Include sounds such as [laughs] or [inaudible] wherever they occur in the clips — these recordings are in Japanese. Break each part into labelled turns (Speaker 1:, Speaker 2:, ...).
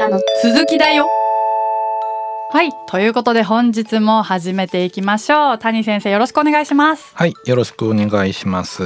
Speaker 1: からの続きだよ。はい。ということで本日も始めていきましょう。谷先生よろしくお願いします。
Speaker 2: はい。よろしくお願いします。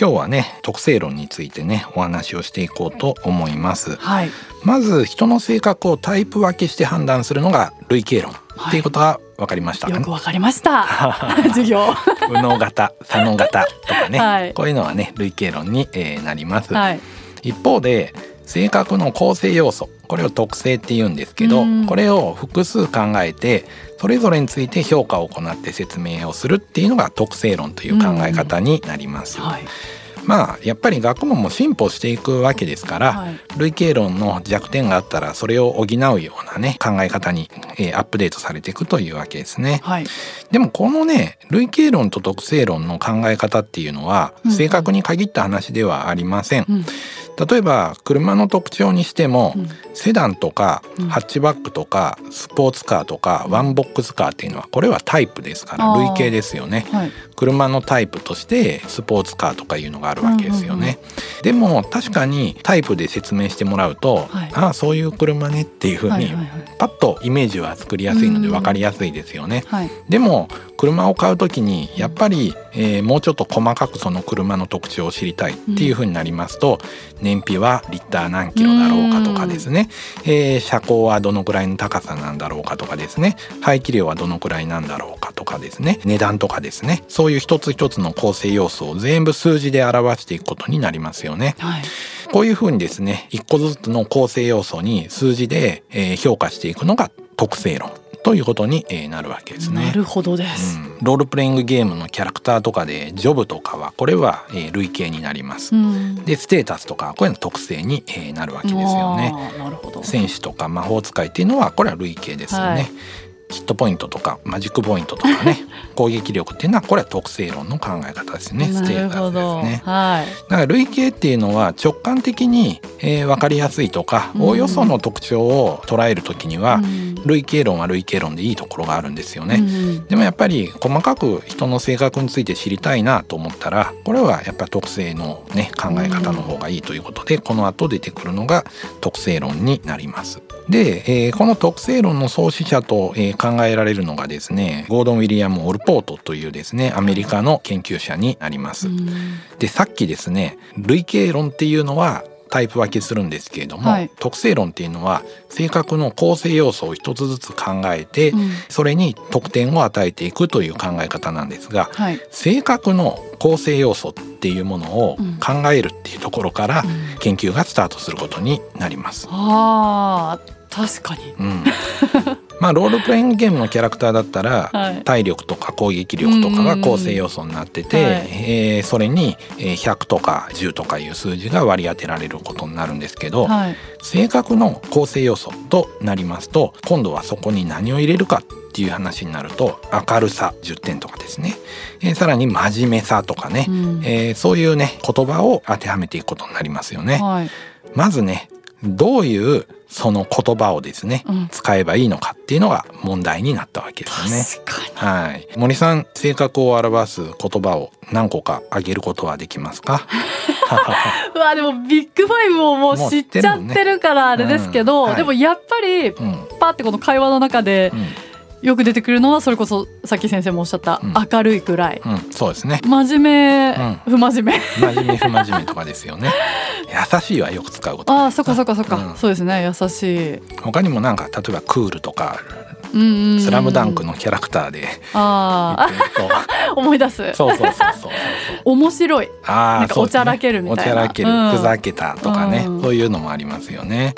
Speaker 2: 今日はね特性論についてねお話をしていこうと思います。
Speaker 1: はい。
Speaker 2: まず人の性格をタイプ分けして判断するのが類型論。っていうことは分かりました。かね、
Speaker 1: よくわかりました。[laughs] 授業。
Speaker 2: 右脳型左脳型とかね、[laughs]
Speaker 1: はい。
Speaker 2: こういうのはね類型論に、えーなります、
Speaker 1: はい。
Speaker 2: 一方で性格の構成要素。これを特性って言うんですけど
Speaker 1: うん。
Speaker 2: これを複数考えてそれぞれについて評価を行って説明をするっていうのが特性論という考え方になります。
Speaker 1: はい。
Speaker 2: まあやっぱり学問も進歩していくわけですから、
Speaker 1: はい。
Speaker 2: 類型論の弱点があったらそれを補うようなね考え方に、えーアップデートされていくというわけですね。
Speaker 1: はい。
Speaker 2: でもこのね類型論と特性論の考え方っていうのは
Speaker 1: うん。
Speaker 2: 正確に限った話ではありません。
Speaker 1: うん
Speaker 2: 例えば車の特徴にしても、
Speaker 1: うん。
Speaker 2: セダンとか
Speaker 1: うん。
Speaker 2: ハッチバックとかスポーツカーとかワンボックスカーっていうのはこれはタイプですから類型ですよね。
Speaker 1: はい
Speaker 2: 車のタイプとしてスポーツカーとかいうのがあるわけですよね。でも確かにタイプで説明してもらうと、
Speaker 1: はい。
Speaker 2: ああそういう車ねっていうふうにパッとイメージは作りやすいので
Speaker 1: うん
Speaker 2: 分かりやすいですよね。
Speaker 1: はい。
Speaker 2: でも車を買う時にやっぱり、えーもうちょっと細かくその車の特徴を知りたいっていうふうになりますと、燃費はリッター何キロだろうかとかですね、えー車高はどのくらいの高さなんだろうかとかですね。排気量はどのくらいなんだろうかとかですね。値段とかですね。そういう一つ一つの構成要素を全部数字で表していくことになりますよね。
Speaker 1: はい
Speaker 2: こういうふうにですね一個ずつの構成要素に数字で、えー評価していくのが特性論ということに、えーなるわけですね。
Speaker 1: なるほどです、
Speaker 2: うんロールプレイングゲームのキャラクターとかでジョブとかはこれは、えー類型になります。
Speaker 1: うん
Speaker 2: でステータスとかこういうの特性に、えーなるわけですよね。
Speaker 1: なるほど
Speaker 2: 戦士とか魔法使いっていうのはこれは類型ですよね。
Speaker 1: はい
Speaker 2: ヒットポイントとかマジックポイントとかね [laughs] 攻撃力っていうのはこれは特性論の考え方ですね。ス
Speaker 1: な
Speaker 2: テータスです
Speaker 1: るほど、
Speaker 2: ね。
Speaker 1: はい
Speaker 2: だから類型っていうのは直感的に、えー、分かりやすいとか
Speaker 1: うん
Speaker 2: おおよその特徴を捉える時には、
Speaker 1: うん
Speaker 2: 類型論は類型論でいいところがあるんですよね。
Speaker 1: うん
Speaker 2: でもやっぱり細かく人の性格について知りたいなと思ったらこれはやっぱり特性のね考え方の方がいいということでこの後出てくるのが特性論になります。で、えーこの特性論の創始者と、えー考えられるのがですねゴードン・ウィリアム・オルポートというですねアメリカの研究者になります。
Speaker 1: うん。
Speaker 2: でさっきですね類型論っていうのはタイプ分けするんですけれども、
Speaker 1: はい。
Speaker 2: 特性論っていうのは性格の構成要素を一つずつ考えて、
Speaker 1: うん。
Speaker 2: それに得点を与えていくという考え方なんですが
Speaker 1: はい。
Speaker 2: 性格の構成要素っていうものを
Speaker 1: うん。
Speaker 2: 考えるっていうところから
Speaker 1: うん。
Speaker 2: 研究がスタートすることになります。
Speaker 1: あー確かに。
Speaker 2: うん、[laughs] まあロールプレイングゲームのキャラクターだったら、
Speaker 1: はい。
Speaker 2: 体力とか攻撃力とかが構成要素になってて、
Speaker 1: はい。
Speaker 2: えーそれにえー100とか10とかいう数字が割り当てられることになるんですけど、
Speaker 1: はい。
Speaker 2: 性格の構成要素となりますと今度はそこに何を入れるかっていう話になると明るさ10点とかですね、えーさらに真面目さとかね、
Speaker 1: うん。
Speaker 2: えーそういうね言葉を当てはめていくことになりますよね。
Speaker 1: はい。
Speaker 2: まずねどういうその言葉をですね、
Speaker 1: うん。
Speaker 2: 使えばいいのかっていうのが問題になったわけですよね。はい、森さん性格を表す言葉を何個か挙げることはできますか？[laughs]
Speaker 1: うわでもビッグファイブをもう知っちゃってるからあれですけど、
Speaker 2: もうんねうん
Speaker 1: でもやっぱり
Speaker 2: うん。
Speaker 1: パってこの会話の中でよく出てくるのはそれこそさっき先生もおっしゃった
Speaker 2: うん。
Speaker 1: 明るいくらい、
Speaker 2: うん、うん、そうですね。
Speaker 1: 真面目、不真面目。
Speaker 2: 真面目不真面目とかですよね。[laughs] 優しいはよく使うこと。
Speaker 1: ああそっかそっかそっか、
Speaker 2: うん。
Speaker 1: そうですね優しい、
Speaker 2: 他にもなんか例えばクールとか
Speaker 1: うんうんうん
Speaker 2: スラムダンクのキャラクターで言
Speaker 1: あ
Speaker 2: ってると
Speaker 1: あ思い出す。
Speaker 2: そうそうそうそうそう。[laughs]
Speaker 1: 面白い。
Speaker 2: あ
Speaker 1: な
Speaker 2: あ
Speaker 1: んかおちゃらけるみたいな。
Speaker 2: おちゃらける、
Speaker 1: うん。
Speaker 2: ふざけたとかね、
Speaker 1: うん。
Speaker 2: そういうのもありますよね。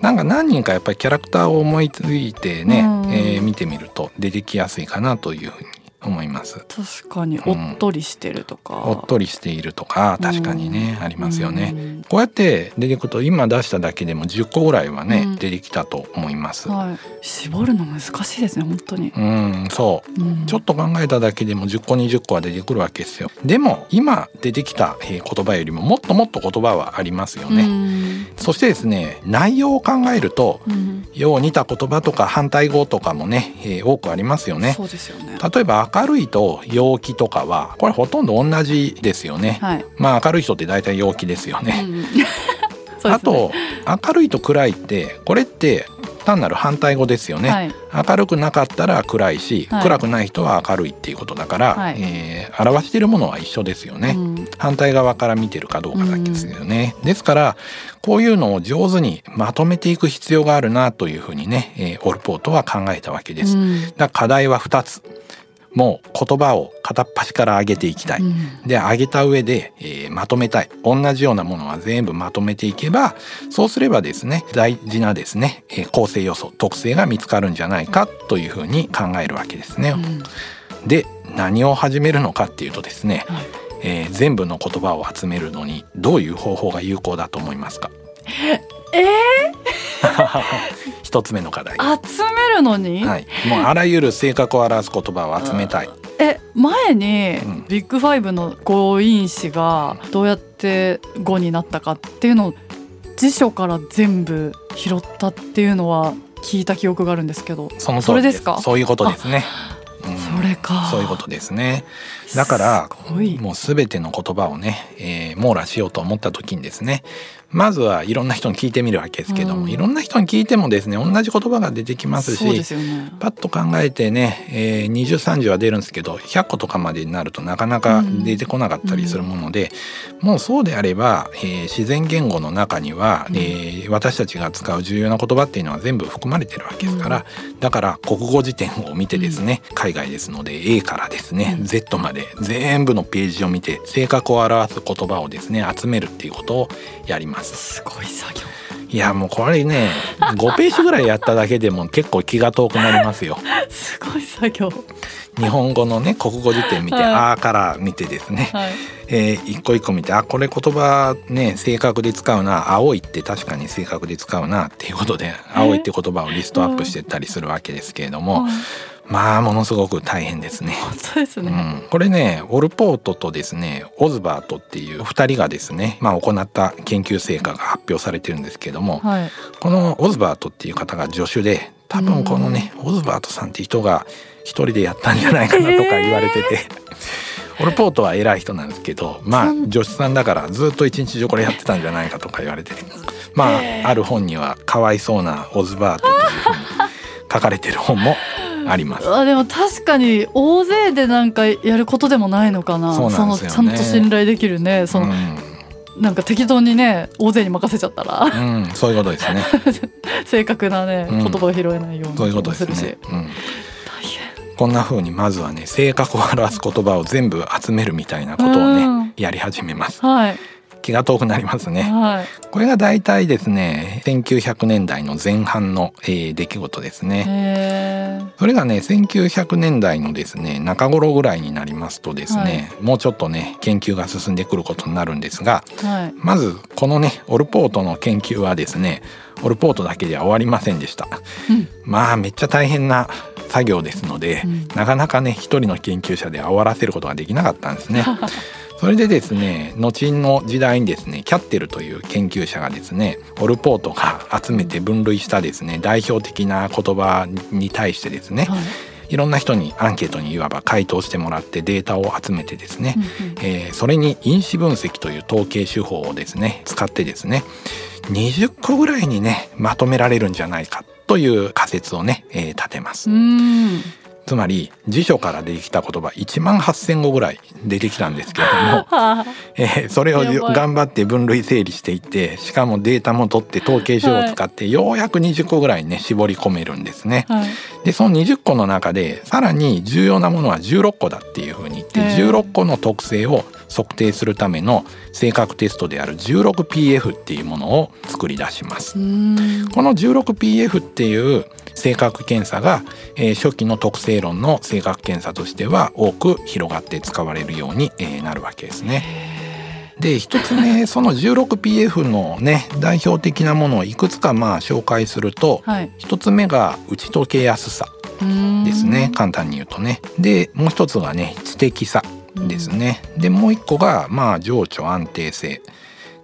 Speaker 2: なんか何人かやっぱりキャラクターを思いついてね、
Speaker 1: うん。
Speaker 2: えー見てみると出てきやすいかなというふうに思います。
Speaker 1: 確かにおっとりしてるとか、
Speaker 2: おっとりしているとか確かにね、ありますよね。
Speaker 1: うん
Speaker 2: こうやって出てくると今出しただけでも10個ぐらいはね、
Speaker 1: うん
Speaker 2: 出てきたと思います。
Speaker 1: はい、絞るの難しいですね本当に、
Speaker 2: うん、そう。
Speaker 1: うん
Speaker 2: ちょっと考えただけでも10個20個は出てくるわけですよ。でも今出てきたえー言葉よりももっともっと言葉はありますよね。
Speaker 1: うん
Speaker 2: そしてですね内容を考えると
Speaker 1: うん
Speaker 2: よう似た言葉とか反対語とかもね、えー多くありますよね。
Speaker 1: そうですよね
Speaker 2: 例えば明るいと陽気とかはこれほとんど同じですよね。
Speaker 1: はい、
Speaker 2: まあ明るい人って大体陽気ですよね。
Speaker 1: うん [laughs] ね。
Speaker 2: あと明るいと暗いってこれって単なる反対語ですよね、
Speaker 1: はい。
Speaker 2: 明るくなかったら暗いし、
Speaker 1: はい。
Speaker 2: 暗くない人は明るいっていうことだから、
Speaker 1: はい。
Speaker 2: えー表しているものは一緒ですよね、
Speaker 1: うん。
Speaker 2: 反対側から見てるかどうかだけですよね、ですからこういうのを上手にまとめていく必要があるなというふうにね、えーオルポートは考えたわけです、
Speaker 1: うん。
Speaker 2: だ課題は2つもう言葉を片っ端から上げていきたい、
Speaker 1: うん。
Speaker 2: で上げた上で、えーまとめたい。同じようなものは全部まとめていけばそうすればですね大事なですね、えー構成要素特性が見つかるんじゃないかというふうに考えるわけですね。
Speaker 1: うん。
Speaker 2: で何を始めるのかっていうとですね、
Speaker 1: はい。
Speaker 2: えー全部の言葉を集めるのにどういう方法が有効だと思いますか？[laughs]
Speaker 1: え [laughs]
Speaker 2: 一つ目の課題、
Speaker 1: ー、集めるのに、
Speaker 2: はい、もうあらゆる性格を表す言葉を集めたい。
Speaker 1: え前に、
Speaker 2: うん
Speaker 1: ビッグファイブの語因子がどうやって語になったかっていうのを辞書から全部拾ったっていうのは聞いた記憶があるんですけど。
Speaker 2: その
Speaker 1: それですか？
Speaker 2: そういうことですね、うん。
Speaker 1: それか。
Speaker 2: そういうことですね。だからもう全ての言葉をね、えー網羅しようと思った時にですねまずはいろんな人に聞いてみるわけですけども、
Speaker 1: うん。
Speaker 2: いろんな人に聞いてもですね同じ言葉が出てきますし
Speaker 1: ね。
Speaker 2: パッと考えてね、えー、2030は出るんですけど100個とかまでになるとなかなか出てこなかったりするもので、もうそうであれば、えー自然言語の中には、
Speaker 1: うん。
Speaker 2: えー私たちが使う重要な言葉っていうのは全部含まれてるわけですから、だから国語辞典を見てですね、海外ですので A からですね、
Speaker 1: うん。
Speaker 2: Z まで全部のページを見て性格を表す言葉をですね集めるっていうことをやります。
Speaker 1: す。ごい作業。
Speaker 2: いやもうこれね [laughs] 5ページぐらいやっただけでも結構気が遠くなりますよ。
Speaker 1: すごい作業。
Speaker 2: 日本語のね国語辞典見て、
Speaker 1: はい。
Speaker 2: あーから見てですね、
Speaker 1: はい。
Speaker 2: えー一個一個見てあこれ言葉ね正確で使うな青いって確かに正確で使うなっていうことで青いって言葉をリストアップしてったりするわけですけれども、
Speaker 1: はい
Speaker 2: まあものすごく大変ですね。
Speaker 1: 本当ですね、
Speaker 2: うん、これねオルポートとですねオズバートっていう2人がですね、まあ、行った研究成果が発表されてるんですけれども、
Speaker 1: はい。
Speaker 2: このオズバートっていう方が助手で多分このね、オズバートさんって人が一人でやったんじゃないかなとか言われてて、[laughs] オルポートは偉い人なんですけどまあ助手さんだからずっと一日中これやってたんじゃないかとか言われててまあある本には「かわいそうなオズバート」というふうに書かれてる本もあります。
Speaker 1: あでも確かに大勢でなんかやることでもないのかな。
Speaker 2: そね。
Speaker 1: そのちゃんと信頼できるね。その、なんか適当にね大勢に任せちゃったら。
Speaker 2: うん、うん、そういうことですね。[laughs]
Speaker 1: 正確なね、
Speaker 2: うん。
Speaker 1: 言葉を拾えないような
Speaker 2: そういうことですね。うん。
Speaker 1: 大
Speaker 2: こんな風にまずはね性格を表す言葉を全部集めるみたいなことをね、
Speaker 1: うん。
Speaker 2: やり始めます。
Speaker 1: 変はい
Speaker 2: 気が遠くなりますね。
Speaker 1: はい。
Speaker 2: これが大体ですね1900年代の前半の、えー出来事ですね。
Speaker 1: へ
Speaker 2: それがね1900年代のですね中頃ぐらいになりますとですね、もうちょっとね研究が進んでくることになるんですが
Speaker 1: えはい。
Speaker 2: まずこのねオルポートの研究はですねオルポートだけでは終わりませんでした。
Speaker 1: うん。
Speaker 2: まあめっちゃ大変な作業ですので、
Speaker 1: うん。
Speaker 2: なかなかね一人の研究者で終わらせることができなかったんですね。[laughs] それでですね後の時代にですねキャッテルという研究者がですねオルポートが集めて分類したですね代表的な言葉に対してですね
Speaker 1: はい。
Speaker 2: いろんな人にアンケートにいわば回答してもらってデータを集めてですね、
Speaker 1: うんうん。
Speaker 2: えーそれに因子分析という統計手法をですね使ってですね20個ぐらいにねまとめられるんじゃないかという仮説をね、えー立てます。
Speaker 1: う。ん
Speaker 2: つまり辞書から出てきた言葉1万8,000語ぐらい出てきたんですけれども、
Speaker 1: は [laughs] あ
Speaker 2: えーそれを頑張って分類整理していってしかもデータも取って統計手法を使ってようやく20個ぐらいね絞り込めるんですね。
Speaker 1: はい。
Speaker 2: でその20個の中でさらに重要なものは16個だっていうふうに言って
Speaker 1: へー。
Speaker 2: 16個の特性を測定するための性格テストである 16PF っていうものを作り出します。
Speaker 1: うん。
Speaker 2: この 16PF っていう性格検査が、えー初期の特性論の性格検査としては多く広がって使われるように、えーなるわけですね。で一つ目 [laughs] その 16PF のね代表的なものをいくつかまあ紹介すると
Speaker 1: はい。
Speaker 2: 一つ目が打ち解けやすさ
Speaker 1: うん
Speaker 2: ですね。簡単に言うとね。でもう一つがね知的さですね。でもう一個がまあ情緒安定性。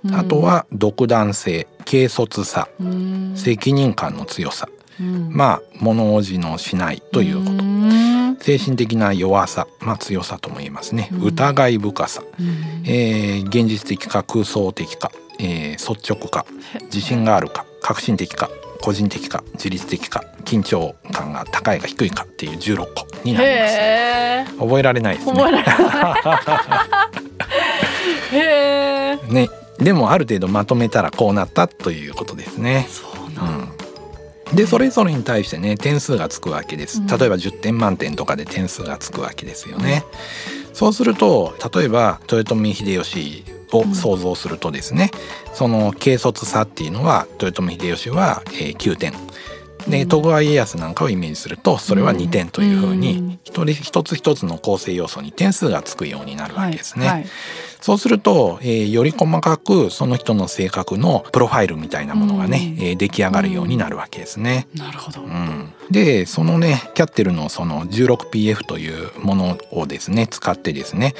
Speaker 1: うん。
Speaker 2: あとは独断性軽率さ
Speaker 1: うん。
Speaker 2: 責任感の強さ
Speaker 1: うん。
Speaker 2: まあ物おじのしないということ。
Speaker 1: うん。
Speaker 2: 精神的な弱さ、まあ、強さとも言えますね。
Speaker 1: うん。
Speaker 2: 疑い深さ、
Speaker 1: うん。
Speaker 2: えー現実的か空想的かえー率直か自信があるか革新的か個人的か自律的か緊張感が高いか低いかっていう16個になります。覚えられないです
Speaker 1: 覚え
Speaker 2: ね
Speaker 1: られない。[laughs]
Speaker 2: ね。でもある程度まとめたらこうなったということですね。
Speaker 1: そう
Speaker 2: う
Speaker 1: なん
Speaker 2: んでそれぞれに対してね点数がつくわけです。
Speaker 1: うん。
Speaker 2: 例えば10点満点とかで点数がつくわけですよね、そうすると例えば豊臣秀吉を想像するとですね、その軽率さっていうのは豊臣秀吉は、えー9点で
Speaker 1: うん。
Speaker 2: 徳川家康なんかをイメージするとそれは2点というふう
Speaker 1: うん。
Speaker 2: に一人一つ一つの構成要素に点数がつくようになるわけですね。
Speaker 1: はいはい。
Speaker 2: そうすると、えーより細かくその人の性格のプロファイルみたいなものがね、
Speaker 1: うん。
Speaker 2: えー出来上がるようになるわけですね。
Speaker 1: なるほど。
Speaker 2: うん、でそのねキャッテルのその 16PF というものをですね使ってですね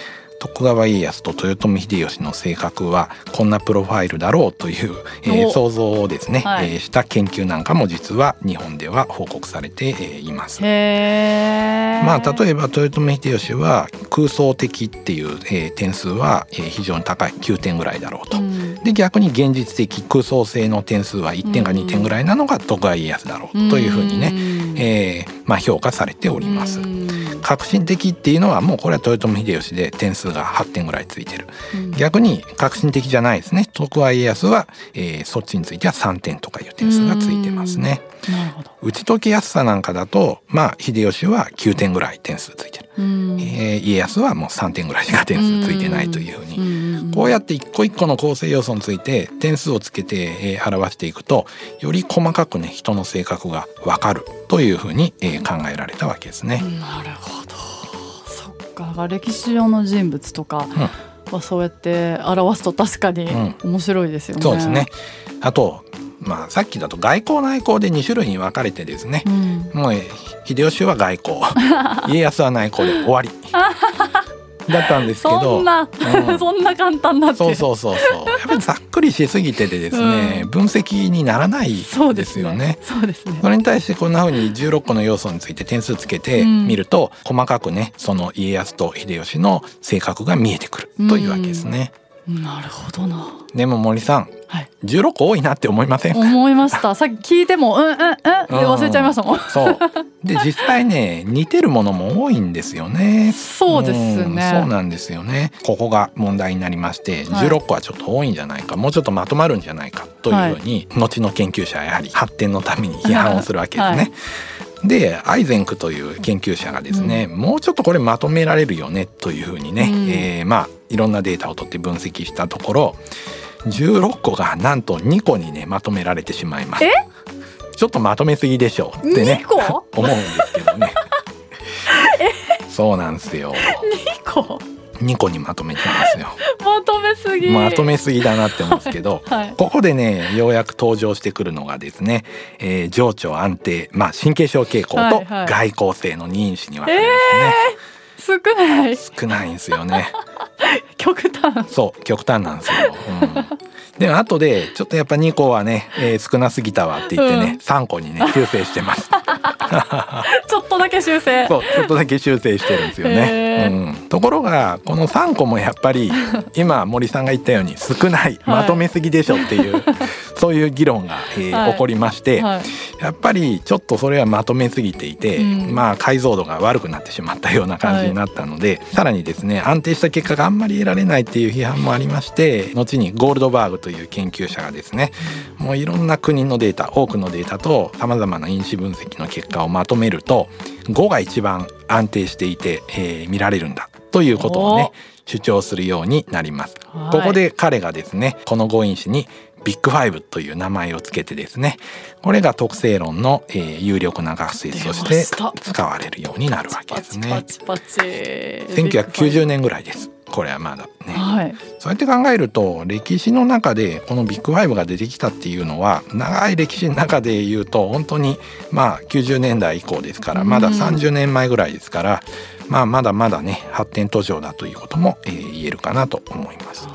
Speaker 2: 徳川家康と豊臣秀吉の性格はこんなプロファイルだろうという、えー
Speaker 1: お。
Speaker 2: 想像をですね、
Speaker 1: はい。
Speaker 2: えーした研究なんかも実は日本では報告されてえーいます。まあ例えば豊臣秀吉は空想的っていう、えー点数は、えー非常に高い。9点ぐらいだろうと。
Speaker 1: うん。
Speaker 2: で逆に現実的空想性の点数は1点か2点ぐらいなのが徳川家康だろうというふうにね、
Speaker 1: ん。
Speaker 2: えーまあ、評価されております。
Speaker 1: うん
Speaker 2: 革新的っていうのはもうこれは豊臣秀吉で点数が8点ぐらいついてる。
Speaker 1: うん。
Speaker 2: 逆に革新的じゃないですね。徳川家康は、えーそっちについては3点とかいう点数がついてますね。
Speaker 1: なるほど
Speaker 2: 打ち解けやすさなんかだとまあ秀吉は9点ぐらい点数ついてる、
Speaker 1: うん。
Speaker 2: えー家康はもう3点ぐらいしか点数ついてないというふうに。
Speaker 1: うん
Speaker 2: こうやって一個一個の構成要素について点数をつけて、えー表していくとより細かくね人の性格がわかるというふうに、えー考えられたわけですね。
Speaker 1: なるほど。そっか。歴史上の人物とかはそうやって表すと確かに
Speaker 2: うん。
Speaker 1: 面白いですよね。
Speaker 2: そうですね。あと、まあ、さっきだと外交内交で2種類に分かれてですね
Speaker 1: う。ん、
Speaker 2: もうえ秀吉は外交、[laughs] 家康は内交で終わりだったんですけ
Speaker 1: そ
Speaker 2: ど
Speaker 1: ん。な、
Speaker 2: うん [laughs]
Speaker 1: そんな簡単なって
Speaker 2: そうそうそうそう。やっぱりざっくりしすぎててですね、
Speaker 1: うん
Speaker 2: 分析にならない
Speaker 1: そう
Speaker 2: で
Speaker 1: です
Speaker 2: よね。
Speaker 1: そうですね
Speaker 2: それに対してこんな風に16個の要素について点数つけて
Speaker 1: うん
Speaker 2: みると、細かくねその家康と秀吉の性格が見えてくるというわけですね。
Speaker 1: なるほどな。
Speaker 2: でも森さん
Speaker 1: はい。
Speaker 2: 16個多いなって思いません
Speaker 1: 思いました。さっき聞いてもうんうんうんで忘れちゃいましたもん。
Speaker 2: そう。で実際ね似てるものも多いんですよね。
Speaker 1: そうです
Speaker 2: うん
Speaker 1: ね
Speaker 2: そうなんですよね。ここが問題になりまして、
Speaker 1: はい。
Speaker 2: 16個はちょっと多いんじゃないか、もうちょっとまとまるんじゃないかというふうに、後の研究者はやはり発展のために批判をするわけですね。
Speaker 1: はい
Speaker 2: でアイゼンクという研究者がですね、もうちょっとこれまとめられるよねというふうにね、
Speaker 1: うん
Speaker 2: えーまあいろんなデータを取って分析したところ16個がなんと2個にねまとめられてしまいます。
Speaker 1: え？
Speaker 2: ちょっとまとめすぎでしょうってね
Speaker 1: 2個？[laughs]
Speaker 2: 思うんですけどね。[laughs] そうなんですよ。
Speaker 1: 2個？
Speaker 2: 2個にまとめてますよ。[laughs]
Speaker 1: まとめすぎ
Speaker 2: まとめすぎだなって思うんですけど、[laughs]
Speaker 1: はい
Speaker 2: ここでねようやく登場してくるのがですね、えー情緒安定、まあ神経症傾向と
Speaker 1: はいはい
Speaker 2: 外交性の二因子に分かれますね。
Speaker 1: 少ない
Speaker 2: 少ないんですよね。[laughs]
Speaker 1: 極端
Speaker 2: そう極端なんですよ。うん、でも後でちょっとやっぱ2個はね、えー少なすぎたわって言ってね、
Speaker 1: うん
Speaker 2: 3個にね修正してます。[laughs]
Speaker 1: ちょっとだけ修正。
Speaker 2: そうちょっとだけ修正してるんですよね。うん、ところがこの3個もやっぱり今森さんが言ったように少ない
Speaker 1: はい。
Speaker 2: まとめすぎでしょっていう、そういう議論が、えー
Speaker 1: はい。
Speaker 2: 起こりまして、
Speaker 1: はい。
Speaker 2: やっぱりちょっとそれはまとめすぎていて、
Speaker 1: うん。
Speaker 2: まあ解像度が悪くなってしまったような感じになったので、さらにですね安定した結果があんまり得られないっていう批判もありまして後にゴールドバーグという研究者がですねもういろんな国のデータ多くのデータとさまざまな因子分析の結果をまとめると5が一番安定していて、えー見られるんだということをね主張するようになります。
Speaker 1: はい。
Speaker 2: ここで彼がですねこの5因子にビッグファイブという名前をつけてですねこれが特性論の、えー有力な学説として使われるようになるわけ
Speaker 1: パチパ
Speaker 2: ですね。
Speaker 1: チパチ
Speaker 2: 1990年ぐらいですこれはまだね。
Speaker 1: はい
Speaker 2: そうやって考えると歴史の中でこのビッグファイブが出てきたっていうのは長い歴史の中で言うと本当にまあ90年代以降ですからまだ
Speaker 1: うん
Speaker 2: 30年前ぐらいですから、まあまだまだね発展途上だということも、えー言えるかなと思います。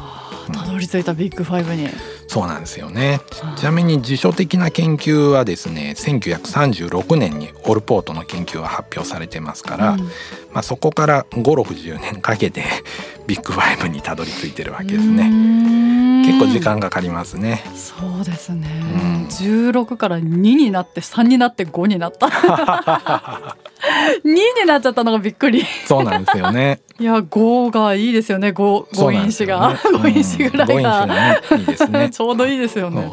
Speaker 1: たどり着いたビッグファイブに
Speaker 2: そうなんですよね。ちなみに辞書的な研究はですね1936年にオルポートの研究が発表されてますから、うん、まあ、そこから5、60年かけて [laughs] ビッグファイブにたどり着いてるわけですね。結構時間かかりますね。
Speaker 1: そうですね、うん、16から2になって3になって5になった [laughs] 2になっちゃったのがびっくり。
Speaker 2: そうなんですよね。[laughs]
Speaker 1: いや5がいいですよね。5, 5因子が、ね、5因子ぐらいが、ね、いいですね。[laughs] ちょうどいいですよね。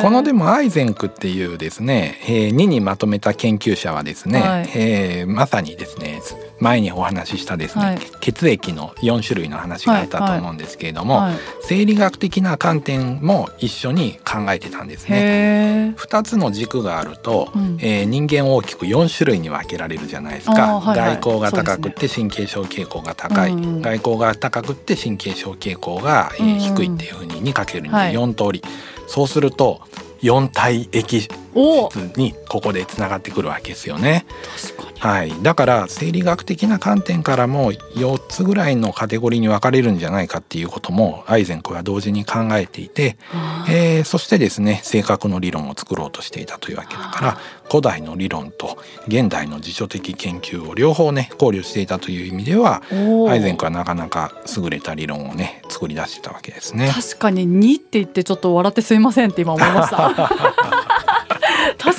Speaker 2: このでもアイゼンクっていうですね、えー、2にまとめた研究者はですね、はい、えー、まさにですね前にお話ししたですね、はい、血液の4種類の話があったと思うんですけれども、はいはい、生理学的な観点も一緒に考えてたんですね。2つの軸があると、うん、えー、人間大きく4種類に分けられるじゃないですか。はいはい、外交が高くて神経症傾向が高い、ね、外交が高くて神経症傾向が、えー、低いっていうふうに2かける2で4通り、そうすると4体液質にここでつながってくるわけですよね。はい、だから生理学的な観点からも4つぐらいのカテゴリーに分かれるんじゃないかっていうこともアイゼンクは同時に考えていて、えー、そしてですね性格の理論を作ろうとしていたというわけだから古代の理論と現代の辞書的研究を両方ね考慮していたという意味ではアイゼンクはなかなか優れた理論をね作り出してたわけですね。
Speaker 1: 確かに2って言ってちょっと笑ってすいませんって今思いました。[laughs]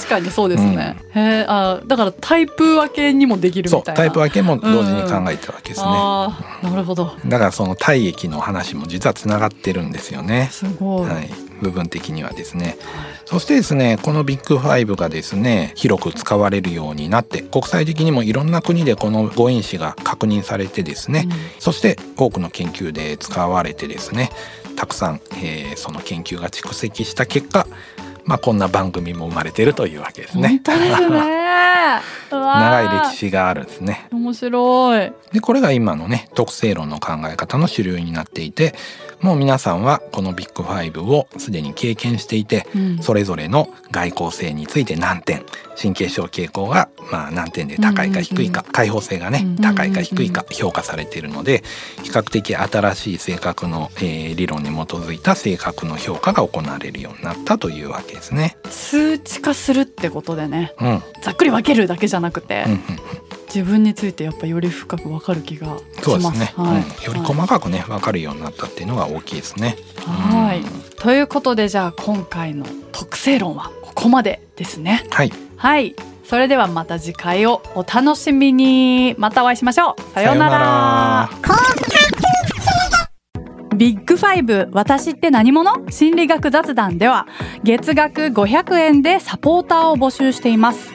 Speaker 1: 確かにそうですね、うん、へあだからタイプ分けにもできるみたいな。
Speaker 2: タイプ分けも同時に考えてるわけですね、
Speaker 1: うん、なるほど。
Speaker 2: だからその体液の話も実はつながってるんですよね。
Speaker 1: すごい、
Speaker 2: はい、部分的にはですね、そしてですねこのビッグファイブがですね広く使われるようになって国際的にもいろんな国でこの誤因子が確認されてですね、うん、そして多くの研究で使われてですねたくさん、えー、その研究が蓄積した結果まあ、こんな番組も生まれてるというわけですね。
Speaker 1: 本当ですね [laughs]
Speaker 2: 長い歴史があるんですね。
Speaker 1: 面白い。
Speaker 2: でこれが今のね特性論の考え方の主流になっていてもう皆さんはこのビッグファイブをすでに経験していて、うん、それぞれの外交性について何点神経症傾向がまあ何点で高いか低いか、開放性がね、高いか低いか評価されているので比較的新しい性格の、えー、理論に基づいた性格の評価が行われるようになったというわけですね。
Speaker 1: 数値化するってことでね、うん、ざっくり分けるだけじゃなくて、うんうん自分についてやっぱより深く分かる気が
Speaker 2: そうですね、はい、うん、より細かくね分かるようになったっていうのが大きいですね。
Speaker 1: はい、ということでじゃあ今回の特性論はここまでですね。
Speaker 2: はい、
Speaker 1: はい、それではまた次回をお楽しみに。またお会いしましょう。さようなら。ビッグファイブ私って何者？心理学雑談では月額500円でサポーターを募集しています